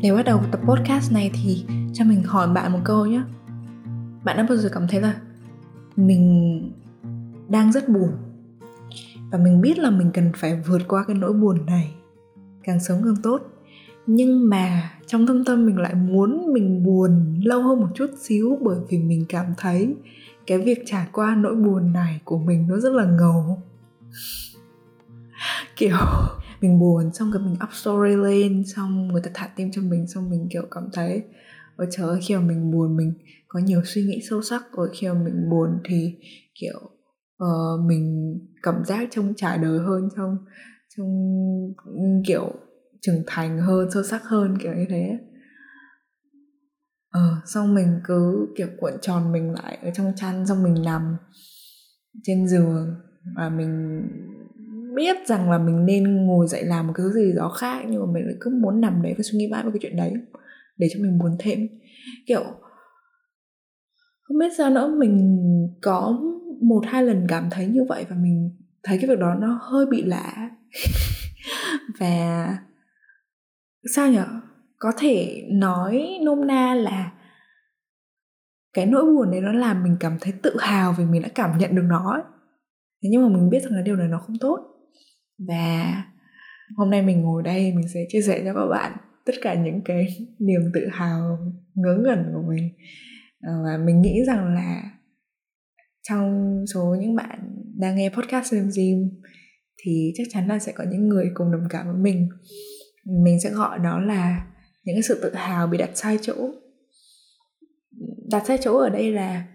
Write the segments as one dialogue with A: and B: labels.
A: Để bắt đầu tập podcast này thì cho mình hỏi bạn một câu nhé. Bạn đã bao giờ cảm thấy là mình đang rất buồn? Và mình biết là mình cần phải vượt qua cái nỗi buồn này Càng sớm càng tốt. Nhưng mà trong thâm tâm mình lại muốn mình buồn lâu hơn một chút xíu Bởi vì mình cảm thấy cái việc trải qua nỗi buồn này của mình nó rất là ngầu. Kiểu mình buồn xong rồi mình up story lên xong người ta thả tim cho mình xong mình kiểu cảm thấy ôi trời ơi khi mà mình buồn mình có nhiều suy nghĩ sâu sắc rồi khi mà mình buồn thì kiểu uh, mình cảm giác trong trải đời hơn trong trong kiểu trưởng thành hơn sâu sắc hơn kiểu như thế. Ờ xong mình cứ kiểu cuộn tròn mình lại ở trong chăn xong mình nằm trên giường và mình biết rằng là mình nên ngồi dậy làm một cái thứ gì đó khác, nhưng mà mình lại cứ muốn nằm đấy và suy nghĩ mãi về cái chuyện đấy, để cho mình buồn thêm. Kiểu, không biết sao nữa, mình có một hai lần cảm thấy như vậy và mình thấy cái việc đó nó hơi bị lạ. Và sao nhở? Có thể nói nôm na là cái nỗi buồn đấy nó làm mình cảm thấy tự hào vì mình đã cảm nhận được nó ấy. thế nhưng mà mình biết rằng là điều này nó không tốt và hôm nay mình ngồi đây, mình sẽ chia sẻ cho các bạn tất cả những cái niềm tự hào, ngớ ngẩn của mình. Ờ, và mình nghĩ rằng là trong số những bạn đang nghe podcast Slim Jim thì chắc chắn là sẽ có những người cùng đồng cảm với mình. Mình sẽ gọi đó là những cái sự tự hào bị đặt sai chỗ. Đặt sai chỗ ở đây là,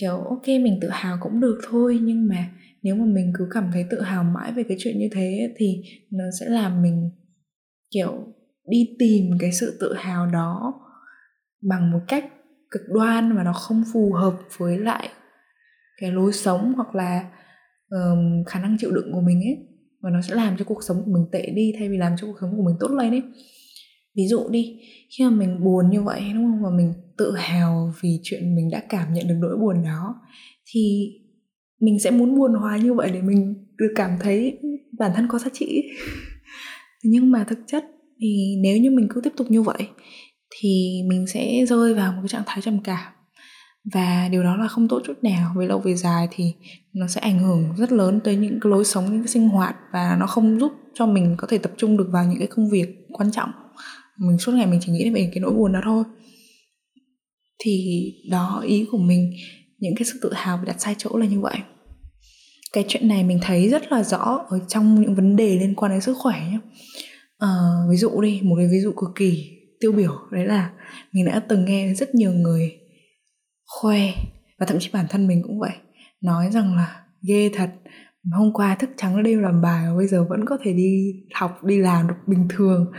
A: kiểu, ok, mình tự hào cũng được thôi nhưng mà nếu mà mình cứ cảm thấy tự hào mãi về cái chuyện như thế thì nó sẽ làm mình kiểu đi tìm cái sự tự hào đó bằng một cách cực đoan và nó không phù hợp với lại cái lối sống hoặc là um, khả năng chịu đựng của mình ấy. Và nó sẽ làm cho cuộc sống của mình tệ đi thay vì làm cho cuộc sống của mình tốt lên ấy. Ví dụ đi khi mà mình buồn như vậy đúng không? Và mình tự hào vì chuyện mình đã cảm nhận được nỗi buồn đó thì mình sẽ muốn buồn hóa như vậy để mình được cảm thấy bản thân có giá trị. Nhưng mà thực chất thì nếu như mình cứ tiếp tục như vậy thì mình sẽ rơi vào một cái trạng thái trầm cảm. Và điều đó là không tốt chút nào, về lâu về dài thì nó sẽ ảnh hưởng rất lớn tới những cái lối sống, những cái sinh hoạt và nó không giúp cho mình có thể tập trung được vào những cái công việc quan trọng. Mình suốt ngày mình chỉ nghĩ về cái nỗi buồn đó thôi. Thì đó, ý của mình những cái sự tự hào bị đặt sai chỗ là như vậy. Cái chuyện này mình thấy rất là rõ ở trong những vấn đề liên quan đến sức khỏe nhé à, ờ, ví dụ đi một cái ví dụ cực kỳ tiêu biểu đấy là mình đã từng nghe rất nhiều người khoe và thậm chí bản thân mình cũng vậy nói rằng là ghê thật hôm qua thức trắng đêm làm bài và bây giờ vẫn có thể đi học đi làm được bình thường.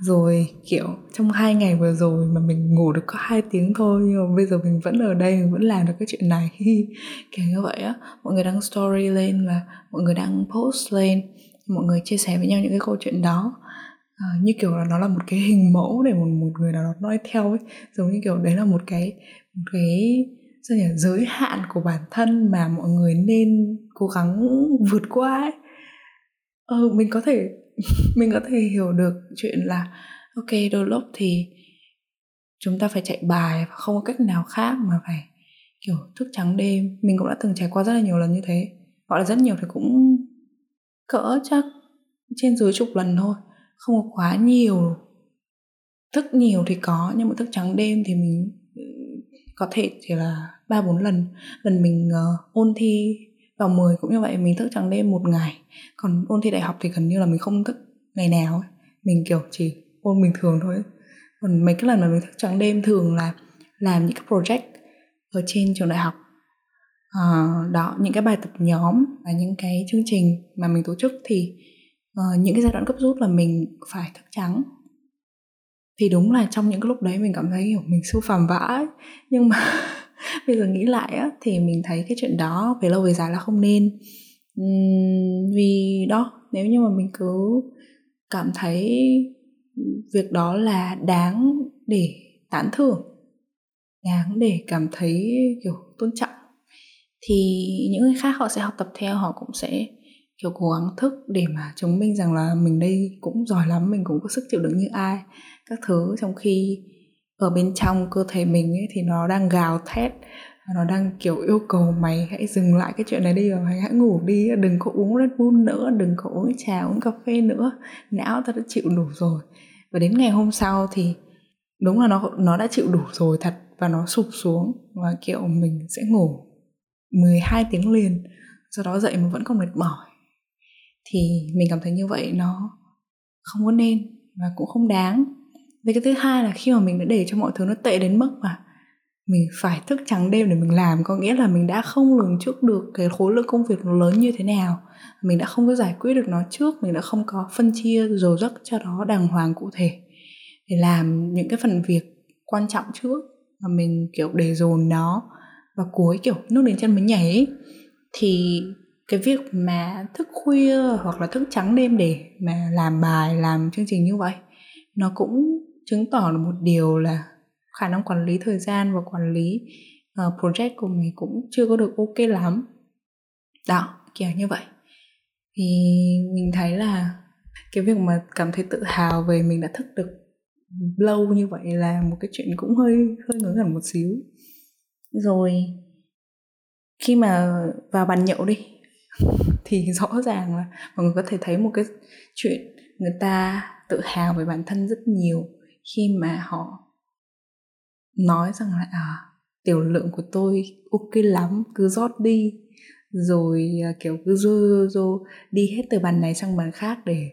A: Rồi kiểu trong hai ngày vừa rồi mà mình ngủ được có hai tiếng thôi nhưng mà bây giờ mình vẫn ở đây mình vẫn làm được cái chuyện này. Kiểu như vậy á. Mọi người đăng story lên và mọi người đăng post lên. Mọi người chia sẻ với nhau những cái câu chuyện đó. À, như kiểu là nó là một cái hình mẫu để một một người nào đó nói theo ấy. Giống như kiểu đấy là một cái một cái sao nhỉ giới hạn của bản thân mà mọi người nên cố gắng vượt qua ấy. Ừ, mình có thể mình có thể hiểu được chuyện là ok đôi lúc thì chúng ta phải chạy bài và không có cách nào khác mà phải kiểu thức trắng đêm. Mình cũng đã từng trải qua rất là nhiều lần như thế. Gọi là rất nhiều thì cũng cỡ chắc trên dưới chục lần thôi. Không có quá nhiều thức nhiều thì có nhưng mà thức trắng đêm thì mình ừ, có thể chỉ là ba bốn lần. Lần mình uh, ôn thi vào 10 cũng như vậy mình thức trắng đêm một ngày. Còn ôn thi đại học thì gần như là mình không thức ngày nào ấy. mình kiểu chỉ ôn bình thường thôi. Còn mấy cái lần mà mình thức trắng đêm thường là làm những cái project ở trên trường đại học. À, đó những cái bài tập nhóm và những cái chương trình mà mình tổ chức thì uh, những cái giai đoạn cấp rút là mình phải thức trắng. Thì đúng là trong những cái lúc đấy mình cảm thấy kiểu mình siêu phàm vãi. Nhưng mà bây giờ nghĩ lại á thì mình thấy cái chuyện đó về lâu về dài là không nên. Uhm, vì đó nếu như mà mình cứ cảm thấy việc đó là đáng để tán thưởng đáng để cảm thấy kiểu tôn trọng thì những người khác họ sẽ học tập theo họ cũng sẽ kiểu cố gắng thức để mà chứng minh rằng là mình đây cũng giỏi lắm mình cũng có sức chịu đựng như ai các thứ. Trong khi ở bên trong cơ thể mình ấy, thì nó đang gào thét, nó đang, kiểu, yêu cầu mày hãy dừng lại cái chuyện này đi rồi mày hãy ngủ đi, đừng có uống Red Bull nữa, đừng có uống trà, uống cà phê nữa, não ta đã chịu đủ rồi. Và đến ngày hôm sau thì đúng là nó nó đã chịu đủ rồi thật và nó sụp xuống và, kiểu, mình sẽ ngủ 12 tiếng liền, sau đó dậy mà vẫn còn mệt mỏi. Thì mình cảm thấy như vậy nó không có nên và cũng không đáng với cái thứ hai là khi mà mình đã để cho mọi thứ nó tệ đến mức mà mình phải thức trắng đêm để mình làm có nghĩa là mình đã không lường trước được cái khối lượng công việc nó lớn như thế nào mình đã không có giải quyết được nó trước mình đã không có phân chia dồ dấc cho nó đàng hoàng cụ thể để làm những cái phần việc quan trọng trước mà mình kiểu để dồn nó và cuối kiểu nước đến chân mới nhảy ấy, thì cái việc mà thức khuya hoặc là thức trắng đêm để mà làm bài làm chương trình như vậy nó cũng chứng tỏ là một điều là khả năng quản lý thời gian và quản lý uh, project của mình cũng chưa có được ok lắm. Đó kiểu như vậy. Thì mình thấy là cái việc mà cảm thấy tự hào về mình đã thức được lâu như vậy là một cái chuyện cũng hơi hơi ngớ ngẩn một xíu. Rồi khi mà vào bàn nhậu đi thì rõ ràng là mọi người có thể thấy một cái chuyện người ta tự hào về bản thân rất nhiều khi mà họ nói rằng là à, tiểu lượng của tôi ok lắm cứ rót đi rồi à, kiểu cứ rô rô đi hết từ bàn này sang bàn khác để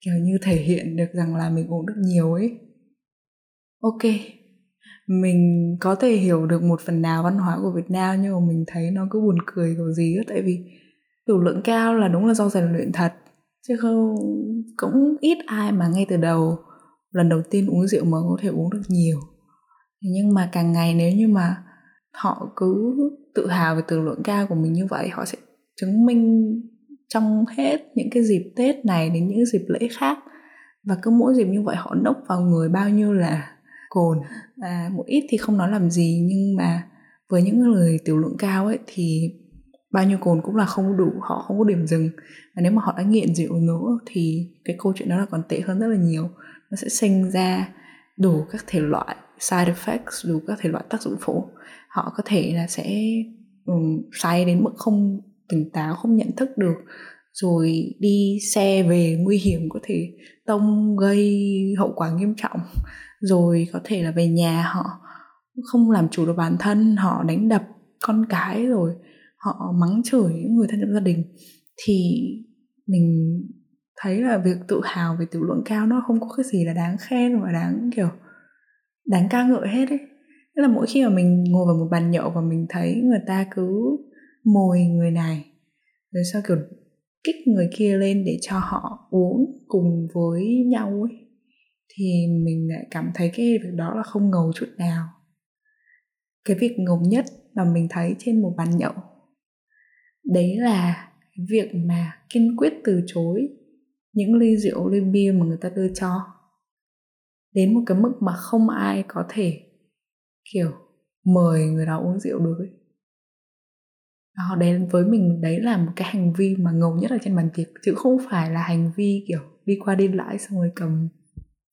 A: kiểu như thể hiện được rằng là mình uống được nhiều ấy. Ok mình có thể hiểu được một phần nào văn hóa của Việt Nam nhưng mà mình thấy nó cứ buồn cười kiểu gì á tại vì tiểu lượng cao là đúng là do rèn luyện thật chứ không cũng ít ai mà ngay từ đầu lần đầu tiên uống rượu mà có thể uống được nhiều. Nhưng mà càng ngày nếu như mà họ cứ tự hào về tiểu lượng cao của mình như vậy họ sẽ chứng minh trong hết những cái dịp tết này đến những dịp lễ khác. Và cứ mỗi dịp như vậy họ nốc vào người bao nhiêu là cồn. À, một ít thì không nói làm gì nhưng mà với những người tiểu lượng cao ấy thì bao nhiêu cồn cũng là không đủ họ không có điểm dừng. Và nếu mà họ đã nghiện rượu nữa thì cái câu chuyện đó là còn tệ hơn rất là nhiều nó sẽ sinh ra đủ các thể loại side effects đủ các thể loại tác dụng phụ. Họ có thể là sẽ um, say đến mức không tỉnh táo không nhận thức được rồi đi xe về nguy hiểm có thể tông gây hậu quả nghiêm trọng. Rồi có thể là về nhà họ không làm chủ được bản thân họ đánh đập con cái rồi họ mắng chửi những người thân trong gia đình. Thì mình thấy là việc tự hào về tiểu lượng cao nó không có cái gì là đáng khen và đáng, kiểu, đáng ca ngợi hết ấy. Tức là mỗi khi mà mình ngồi vào một bàn nhậu và mình thấy người ta cứ mồi người này, rồi sao kiểu kích người kia lên để cho họ uống cùng với nhau ấy, thì mình lại cảm thấy cái việc đó là không ngầu chút nào. Cái việc ngầu nhất mà mình thấy trên một bàn nhậu, đấy là việc mà kiên quyết từ chối những ly rượu ly bia mà người ta đưa cho. Đến một cái mức mà không ai có thể kiểu mời người đó uống rượu được ấy. Đó, đấy với mình đấy là một cái hành vi mà ngầu nhất ở trên bàn tiệc chứ không phải là hành vi kiểu đi qua đi lại xong rồi cầm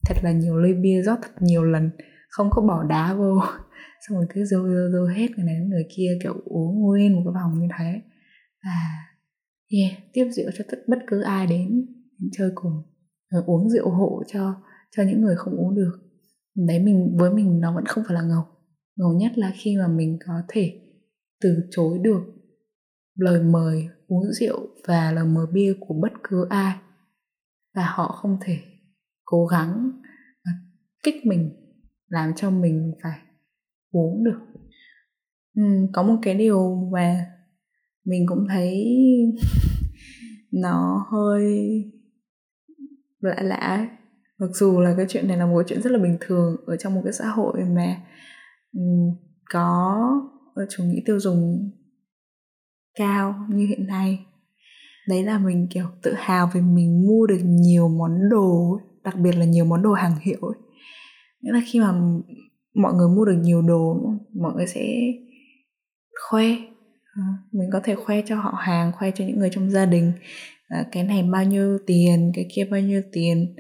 A: thật là nhiều ly bia rót thật nhiều lần không có bỏ đá vô xong rồi cứ dâu dâu dâu hết người này người kia kiểu uống nguyên một cái vòng như thế. À yeah tiếp rượu cho tất bất cứ ai đến chơi cùng rồi uống rượu hộ cho cho những người không uống được. Đấy mình với mình nó vẫn không phải là ngầu. Ngầu nhất là khi mà mình có thể từ chối được lời mời uống rượu và lời mời bia của bất cứ ai. Và họ không thể cố gắng ờ, kích mình làm cho mình phải uống được. Ừ, có một cái điều mà mình cũng thấy nó hơi lạ lạ mặc dù là cái chuyện này là một chuyện rất là bình thường ở trong một cái xã hội mà um, có ờ, chủ nghĩa tiêu dùng cao như hiện nay. Đấy là mình kiểu tự hào vì mình mua được nhiều món đồ đặc biệt là nhiều món đồ hàng hiệu ấy. nghĩa là khi mà mọi người mua được nhiều đồ mọi người sẽ khoe ờ, mình có thể khoe cho họ hàng khoe cho những người trong gia đình. À, cái này bao nhiêu tiền cái kia bao nhiêu tiền.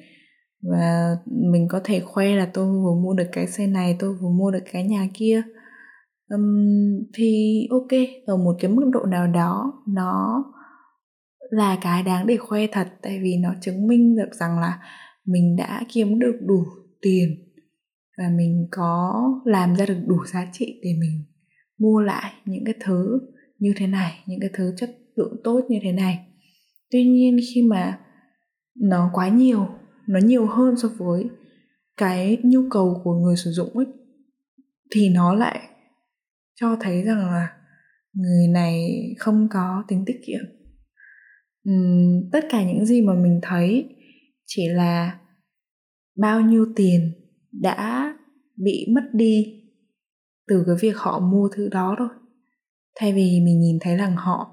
A: Và mình có thể khoe là tôi vừa mua được cái xe này tôi vừa mua được cái nhà kia. Um, thì ok ở một cái mức độ nào đó nó là cái đáng để khoe thật. Tại vì nó chứng minh được rằng là mình đã kiếm được đủ tiền và mình có làm ra được đủ giá trị để mình mua lại những cái thứ như thế này những cái thứ chất lượng tốt như thế này tuy nhiên khi mà nó quá nhiều nó nhiều hơn so với cái nhu cầu của người sử dụng ấy thì nó lại cho thấy rằng là người này không có tính tiết kiệm. Uhm, tất cả những gì mà mình thấy chỉ là bao nhiêu tiền đã bị mất đi từ cái việc họ mua thứ đó thôi. Thay vì mình nhìn thấy rằng họ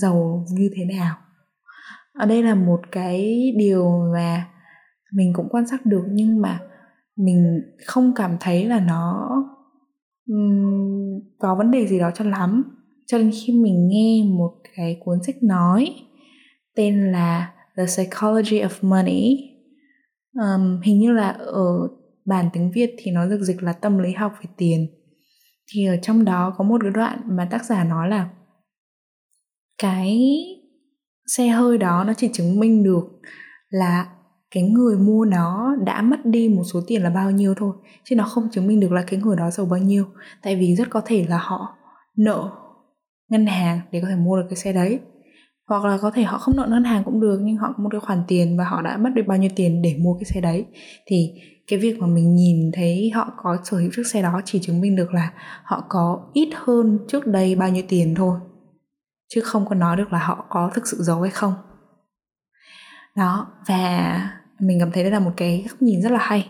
A: giàu như thế nào ở đây là một cái điều mà mình cũng quan sát được nhưng mà mình không cảm thấy là nó um, có vấn đề gì đó cho lắm. Cho đến khi mình nghe một cái cuốn sách nói tên là The Psychology of Money um, hình như là ở bản tiếng Việt thì nó được dịch là tâm lý học về tiền. Thì ở trong đó có một cái đoạn mà tác giả nói là cái xe hơi đó nó chỉ chứng minh được là cái người mua nó đã mất đi một số tiền là bao nhiêu thôi, chứ nó không chứng minh được là cái người đó giàu bao nhiêu. Tại vì rất có thể là họ nợ ngân hàng để có thể mua được cái xe đấy, hoặc là có thể họ không nợ ngân hàng cũng được, nhưng họ có một cái khoản tiền và họ đã mất được bao nhiêu tiền để mua cái xe đấy. Thì cái việc mà mình nhìn thấy họ có sở hữu chiếc xe đó chỉ chứng minh được là họ có ít hơn trước đây bao nhiêu tiền thôi chứ không có nói được là họ có thực sự giấu hay không. Đó và mình cảm thấy đây là một cái góc nhìn rất là hay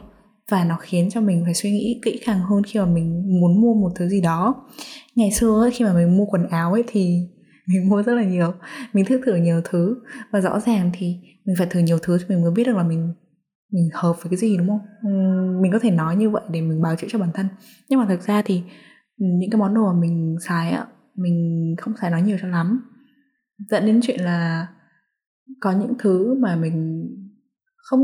A: và nó khiến cho mình phải suy nghĩ kỹ càng hơn khi mà mình muốn mua một thứ gì đó. Ngày xưa ấy, khi mà mình mua quần áo ấy thì mình mua rất là nhiều mình thử thử nhiều thứ và rõ ràng thì mình phải thử nhiều thứ thì mình mới biết được là mình mình hợp với cái gì đúng không? Ừ, mình có thể nói như vậy để mình bào chữa cho bản thân. Nhưng mà thực ra thì những cái món đồ mà mình xài á mình không xài nó nhiều cho lắm. Dẫn đến chuyện là có những thứ mà mình không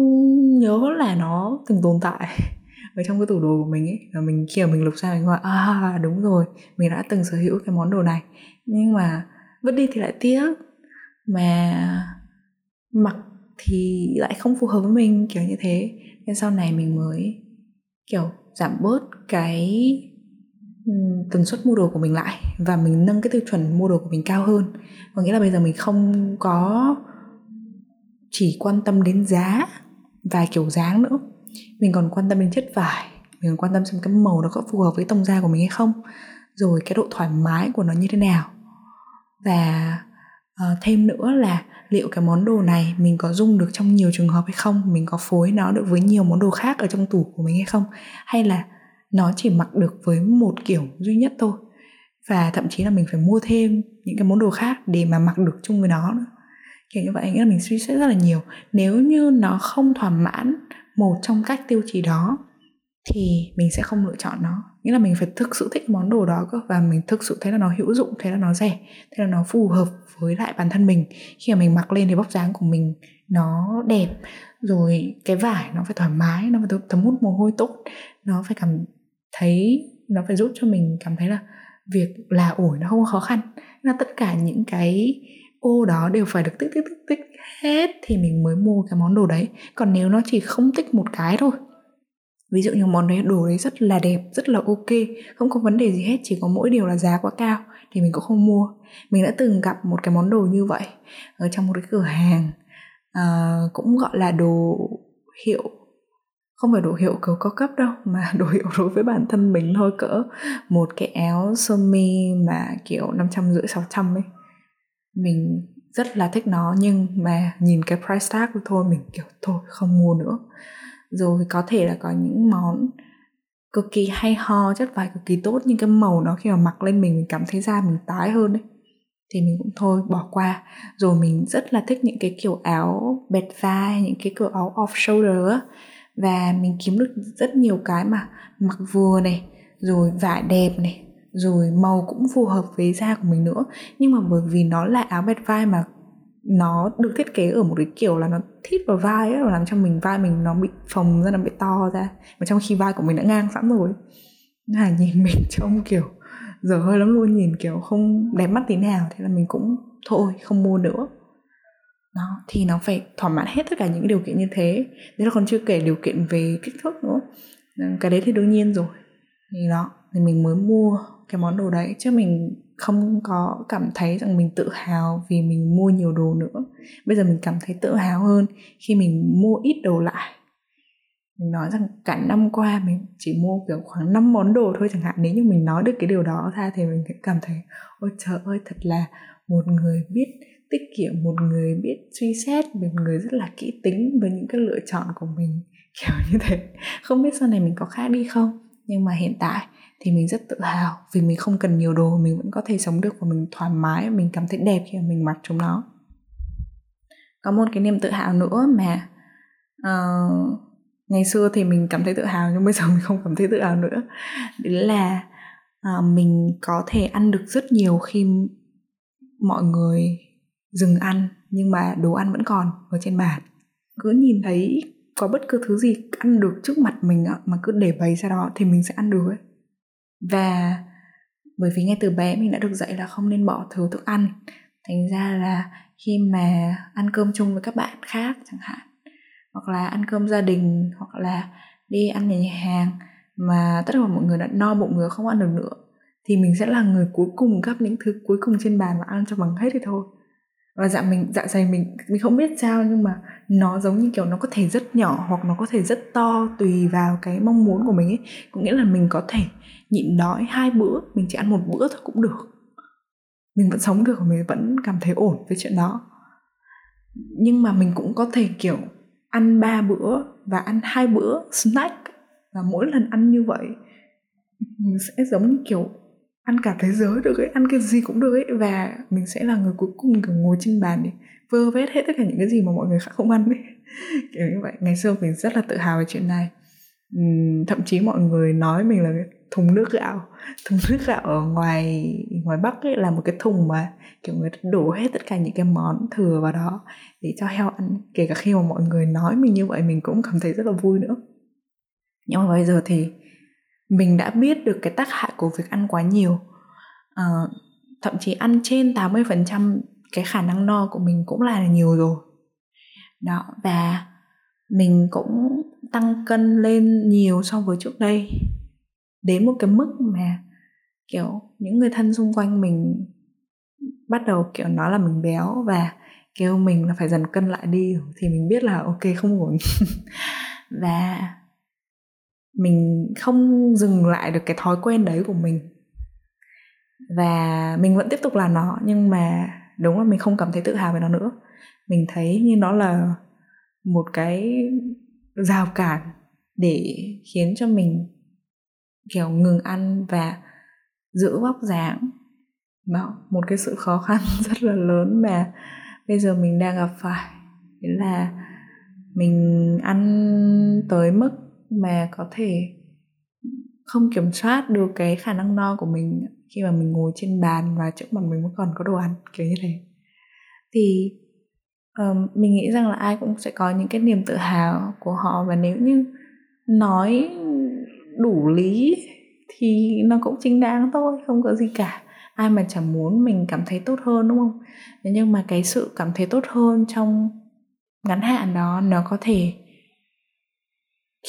A: nhớ là nó từng tồn tại ở trong cái tủ đồ của mình ấy. Và mình, khi mà mình lục ra mình gọi à đúng rồi, mình đã từng sở hữu cái món đồ này. Nhưng mà vứt đi thì lại tiếc. Mà mặc thì lại không phù hợp với mình, kiểu như thế. Nên sau này mình mới, kiểu, giảm bớt cái tần suất mua đồ của mình lại và mình nâng cái tiêu chuẩn mua đồ của mình cao hơn. Có nghĩa là bây giờ mình không có chỉ quan tâm đến giá và kiểu dáng nữa. Mình còn quan tâm đến chất vải mình còn quan tâm xem cái màu nó có phù hợp với tông da của mình hay không rồi cái độ thoải mái của nó như thế nào. Và uh, thêm nữa là liệu cái món đồ này mình có dùng được trong nhiều trường hợp hay không mình có phối nó được với nhiều món đồ khác ở trong tủ của mình hay không hay là nó chỉ mặc được với một kiểu duy nhất thôi. Và thậm chí là mình phải mua thêm những cái món đồ khác để mà mặc được chung với nó nữa. Kiểu như vậy, nghĩa là mình suy xét rất là nhiều. Nếu như nó không thỏa mãn một trong các tiêu chí đó, thì mình sẽ không lựa chọn nó. Nghĩa là mình phải thực sự thích món đồ đó cơ. Và mình thực sự thấy là nó hữu dụng, thấy là nó rẻ, thấy là nó phù hợp với lại bản thân mình. Khi mà mình mặc lên thì vóc dáng của mình nó đẹp, rồi cái vải nó phải thoải mái, nó phải thấm hút mồ hôi tốt, nó phải cảm thấy nó phải giúp cho mình cảm thấy là việc là ủi nó không khó khăn. Là tất cả những cái ô đó đều phải được tích tích tích tích hết thì mình mới mua cái món đồ đấy. Còn nếu nó chỉ không tích một cái thôi ví dụ như món đấy đồ đấy rất là đẹp rất là ok không có vấn đề gì hết chỉ có mỗi điều là giá quá cao thì mình cũng không mua. Mình đã từng gặp một cái món đồ như vậy ở trong một cái cửa hàng uh, cũng gọi là đồ hiệu không phải đồ hiệu cầu cao cấp đâu, mà đồ hiệu đối với bản thân mình thôi, cỡ một cái áo sơ mi mà kiểu năm trăm rưỡi, sáu trăm ấy. Mình rất là thích nó, nhưng mà nhìn cái price tag của thôi, mình kiểu, thôi, không mua nữa. Rồi có thể là có những món cực kỳ hay ho, chất vải cực kỳ tốt, nhưng cái màu nó khi mà mặc lên mình mình cảm thấy da mình tái hơn đấy thì mình cũng thôi, bỏ qua. Rồi mình rất là thích những cái kiểu áo bẹt vai, những cái kiểu áo off shoulder á và mình kiếm được rất nhiều cái mà mặc vừa này rồi vải đẹp này rồi màu cũng phù hợp với da của mình nữa. Nhưng mà bởi vì nó là áo bẹt vai mà nó được thiết kế ở một cái kiểu là nó thít vào vai ấy, và làm cho mình vai mình nó bị phồng ra nó bị to ra. Mà trong khi vai của mình đã ngang sẵn rồi là nhìn mình trông kiểu giờ hơi lắm luôn nhìn kiểu không đẹp mắt tí nào. Thế là mình cũng thôi không mua nữa đó, thì nó phải thỏa mãn hết tất cả những điều kiện như thế. Thế là còn chưa kể điều kiện về kích thước nữa. Ờ, cái đấy thì đương nhiên rồi. Thì đó, thì mình mới mua cái món đồ đấy. Chứ mình không có cảm thấy rằng mình tự hào vì mình mua nhiều đồ nữa. Bây giờ mình cảm thấy tự hào hơn khi mình mua ít đồ lại. Mình nói rằng cả năm qua mình chỉ mua, kiểu, khoảng 5 món đồ thôi chẳng hạn. Nếu như mình nói được cái điều đó ra thì mình sẽ cảm thấy, ôi trời ơi, thật là một người biết tích kiệm một người biết suy xét một người rất là kỹ tính với những cái lựa chọn của mình kiểu như thế. Không biết sau này mình có khác đi không? Nhưng mà hiện tại thì mình rất tự hào vì mình không cần nhiều đồ mình vẫn có thể sống được và mình thoải mái mình cảm thấy đẹp khi mà mình mặc chúng nó. Có một cái niềm tự hào nữa mà uh, ngày xưa thì mình cảm thấy tự hào nhưng bây giờ mình không cảm thấy tự hào nữa. Đấy là uh, mình có thể ăn được rất nhiều khi mọi người dừng ăn, nhưng mà đồ ăn vẫn còn ở trên bàn. Cứ nhìn thấy có bất cứ thứ gì ăn được trước mặt mình mà cứ để bày ra đó thì mình sẽ ăn được ấy. Và bởi vì ngay từ bé mình đã được dạy là không nên bỏ thứ thức ăn. Thành ra là khi mà ăn cơm chung với các bạn khác chẳng hạn, hoặc là ăn cơm gia đình, hoặc là đi ăn nhà hàng mà tất cả mọi người đã no bụng người không ăn được nữa, thì mình sẽ là người cuối cùng gắp những thứ cuối cùng trên bàn và ăn cho bằng hết thì thôi và dạ mình dạ dày mình mình không biết sao nhưng mà nó giống như kiểu nó có thể rất nhỏ hoặc nó có thể rất to tùy vào cái mong muốn của mình ấy. Có nghĩa là mình có thể nhịn đói hai bữa, mình chỉ ăn một bữa thôi cũng được. Mình vẫn sống được, mình vẫn cảm thấy ổn với chuyện đó. Nhưng mà mình cũng có thể kiểu ăn ba bữa và ăn hai bữa snack và mỗi lần ăn như vậy, mình sẽ giống như kiểu ăn cả thế giới được ấy ăn cái gì cũng được ấy. Và mình sẽ là người cuối cùng kiểu ngồi trên bàn để vơ vét hết tất cả những cái gì mà mọi người khác không ăn ấy. Kiểu như vậy. Ngày xưa mình rất là tự hào về chuyện này. Uhm, thậm chí mọi người nói mình là thùng nước gạo. Thùng nước gạo ở ngoài ngoài bắc ấy là một cái thùng mà kiểu người ta đổ hết tất cả những cái món thừa vào đó để cho heo ăn. Kể cả khi mà mọi người nói mình như vậy mình cũng cảm thấy rất là vui nữa. Nhưng mà bây giờ thì mình đã biết được cái tác hại của việc ăn quá nhiều. À, thậm chí ăn trên 80% cái khả năng no của mình cũng là nhiều rồi. Đó và mình cũng tăng cân lên nhiều so với trước đây. Đến một cái mức mà kiểu những người thân xung quanh mình bắt đầu kiểu nói là mình béo và kêu mình là phải dần cân lại đi thì mình biết là ok không ổn. Và mình không dừng lại được cái thói quen đấy của mình. Và mình vẫn tiếp tục làm nó, nhưng mà đúng là mình không cảm thấy tự hào về nó nữa. Mình thấy như nó là một cái rào cản để khiến cho mình, kiểu, ngừng ăn và giữ vóc dáng. Đó, một cái sự khó khăn rất là lớn mà bây giờ mình đang gặp phải. Là mình ăn tới mức mà có thể không kiểm soát được cái khả năng no của mình khi mà mình ngồi trên bàn và trước mặt mình vẫn còn có đồ ăn kiểu như thế. Thì um, mình nghĩ rằng là ai cũng sẽ có những cái niềm tự hào của họ và nếu như nói đủ lý thì nó cũng chính đáng thôi không có gì cả. Ai mà chẳng muốn mình cảm thấy tốt hơn đúng không? Nhưng mà cái sự cảm thấy tốt hơn trong ngắn hạn đó nó có thể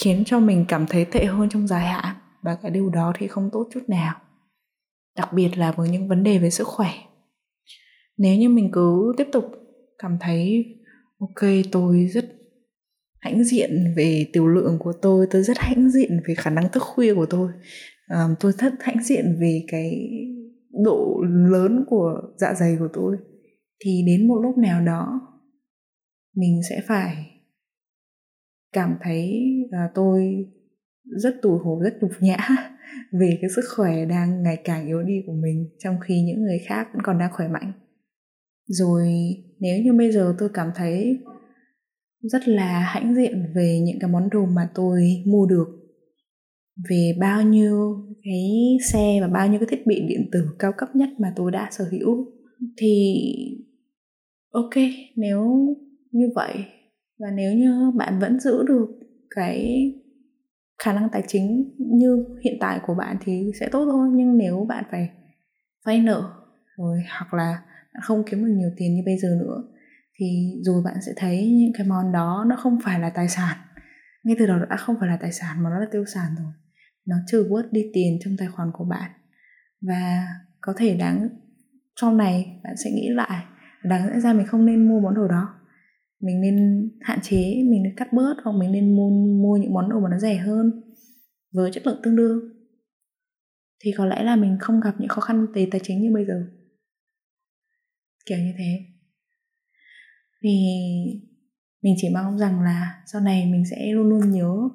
A: khiến cho mình cảm thấy tệ hơn trong dài hạn. Và cái điều đó thì không tốt chút nào. Đặc biệt là với những vấn đề về sức khỏe. Nếu như mình cứ tiếp tục cảm thấy ok tôi rất hãnh diện về tiểu lượng của tôi tôi rất hãnh diện về khả năng thức khuya của tôi à, tôi rất hãnh diện về cái độ lớn của dạ dày của tôi thì đến một lúc nào đó mình sẽ phải cảm thấy là tôi rất tủi hổ, rất nhục nhã về cái sức khỏe đang ngày càng yếu đi của mình, trong khi những người khác vẫn còn đang khỏe mạnh. Rồi nếu như bây giờ tôi cảm thấy rất là hãnh diện về những cái món đồ mà tôi mua được, về bao nhiêu cái xe và bao nhiêu cái thiết bị điện tử cao cấp nhất mà tôi đã sở hữu, thì ok, nếu như vậy và nếu như bạn vẫn giữ được cái khả năng tài chính như hiện tại của bạn thì sẽ tốt thôi. Nhưng nếu bạn phải vay nợ rồi hoặc là bạn không kiếm được nhiều tiền như bây giờ nữa, thì rồi bạn sẽ thấy những cái món đó nó không phải là tài sản. Ngay từ đầu đã không phải là tài sản mà nó là tiêu sản rồi. Nó trừ bớt đi tiền trong tài khoản của bạn. Và có thể đáng, sau này bạn sẽ nghĩ lại đáng lẽ ra mình không nên mua món đồ đó mình nên hạn chế mình nên cắt bớt hoặc mình nên mua, mua những món đồ mà nó rẻ hơn với chất lượng tương đương. Thì có lẽ là mình không gặp những khó khăn về tài chính như bây giờ. Kiểu như thế. Vì mình chỉ mong rằng là sau này mình sẽ luôn luôn nhớ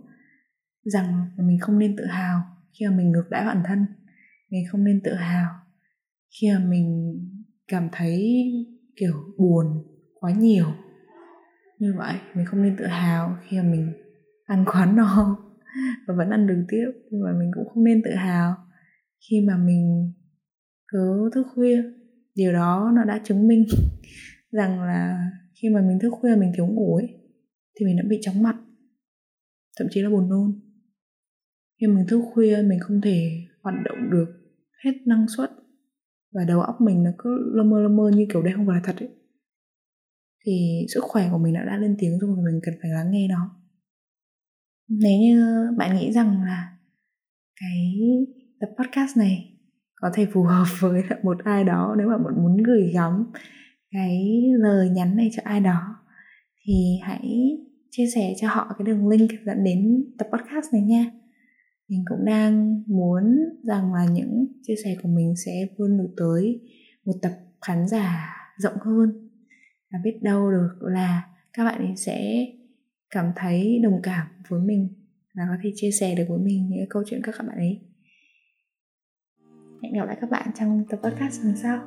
A: rằng mình không nên tự hào khi mà mình ngược đãi bản thân. Mình không nên tự hào khi mà mình cảm thấy kiểu buồn quá nhiều như vậy, mình không nên tự hào khi mà mình ăn quá no và vẫn ăn được tiếp. Nhưng mà mình cũng không nên tự hào khi mà mình cứ thức khuya. Điều đó nó đã chứng minh rằng là khi mà mình thức khuya, mình thiếu ngủ ấy, thì mình đã bị chóng mặt, thậm chí là buồn nôn. Khi mình thức khuya, mình không thể hoạt động được hết năng suất và đầu óc mình nó cứ lơ mơ lơ mơ như kiểu đây không phải là thật ấy thì sức khỏe của mình đã đã lên tiếng rồi mình cần phải lắng nghe nó. Nếu như bạn nghĩ rằng là cái tập podcast này có thể phù hợp với một ai đó, nếu mà bạn muốn gửi gắm cái lời nhắn này cho ai đó, thì hãy chia sẻ cho họ cái đường link dẫn đến tập podcast này nha. Mình cũng đang muốn rằng là những chia sẻ của mình sẽ vươn được tới một tập khán giả rộng hơn và biết đâu được là các bạn ấy sẽ cảm thấy đồng cảm với mình và có thể chia sẻ được với mình những câu chuyện các bạn ấy. Hẹn gặp lại các bạn trong tập podcast lần sau.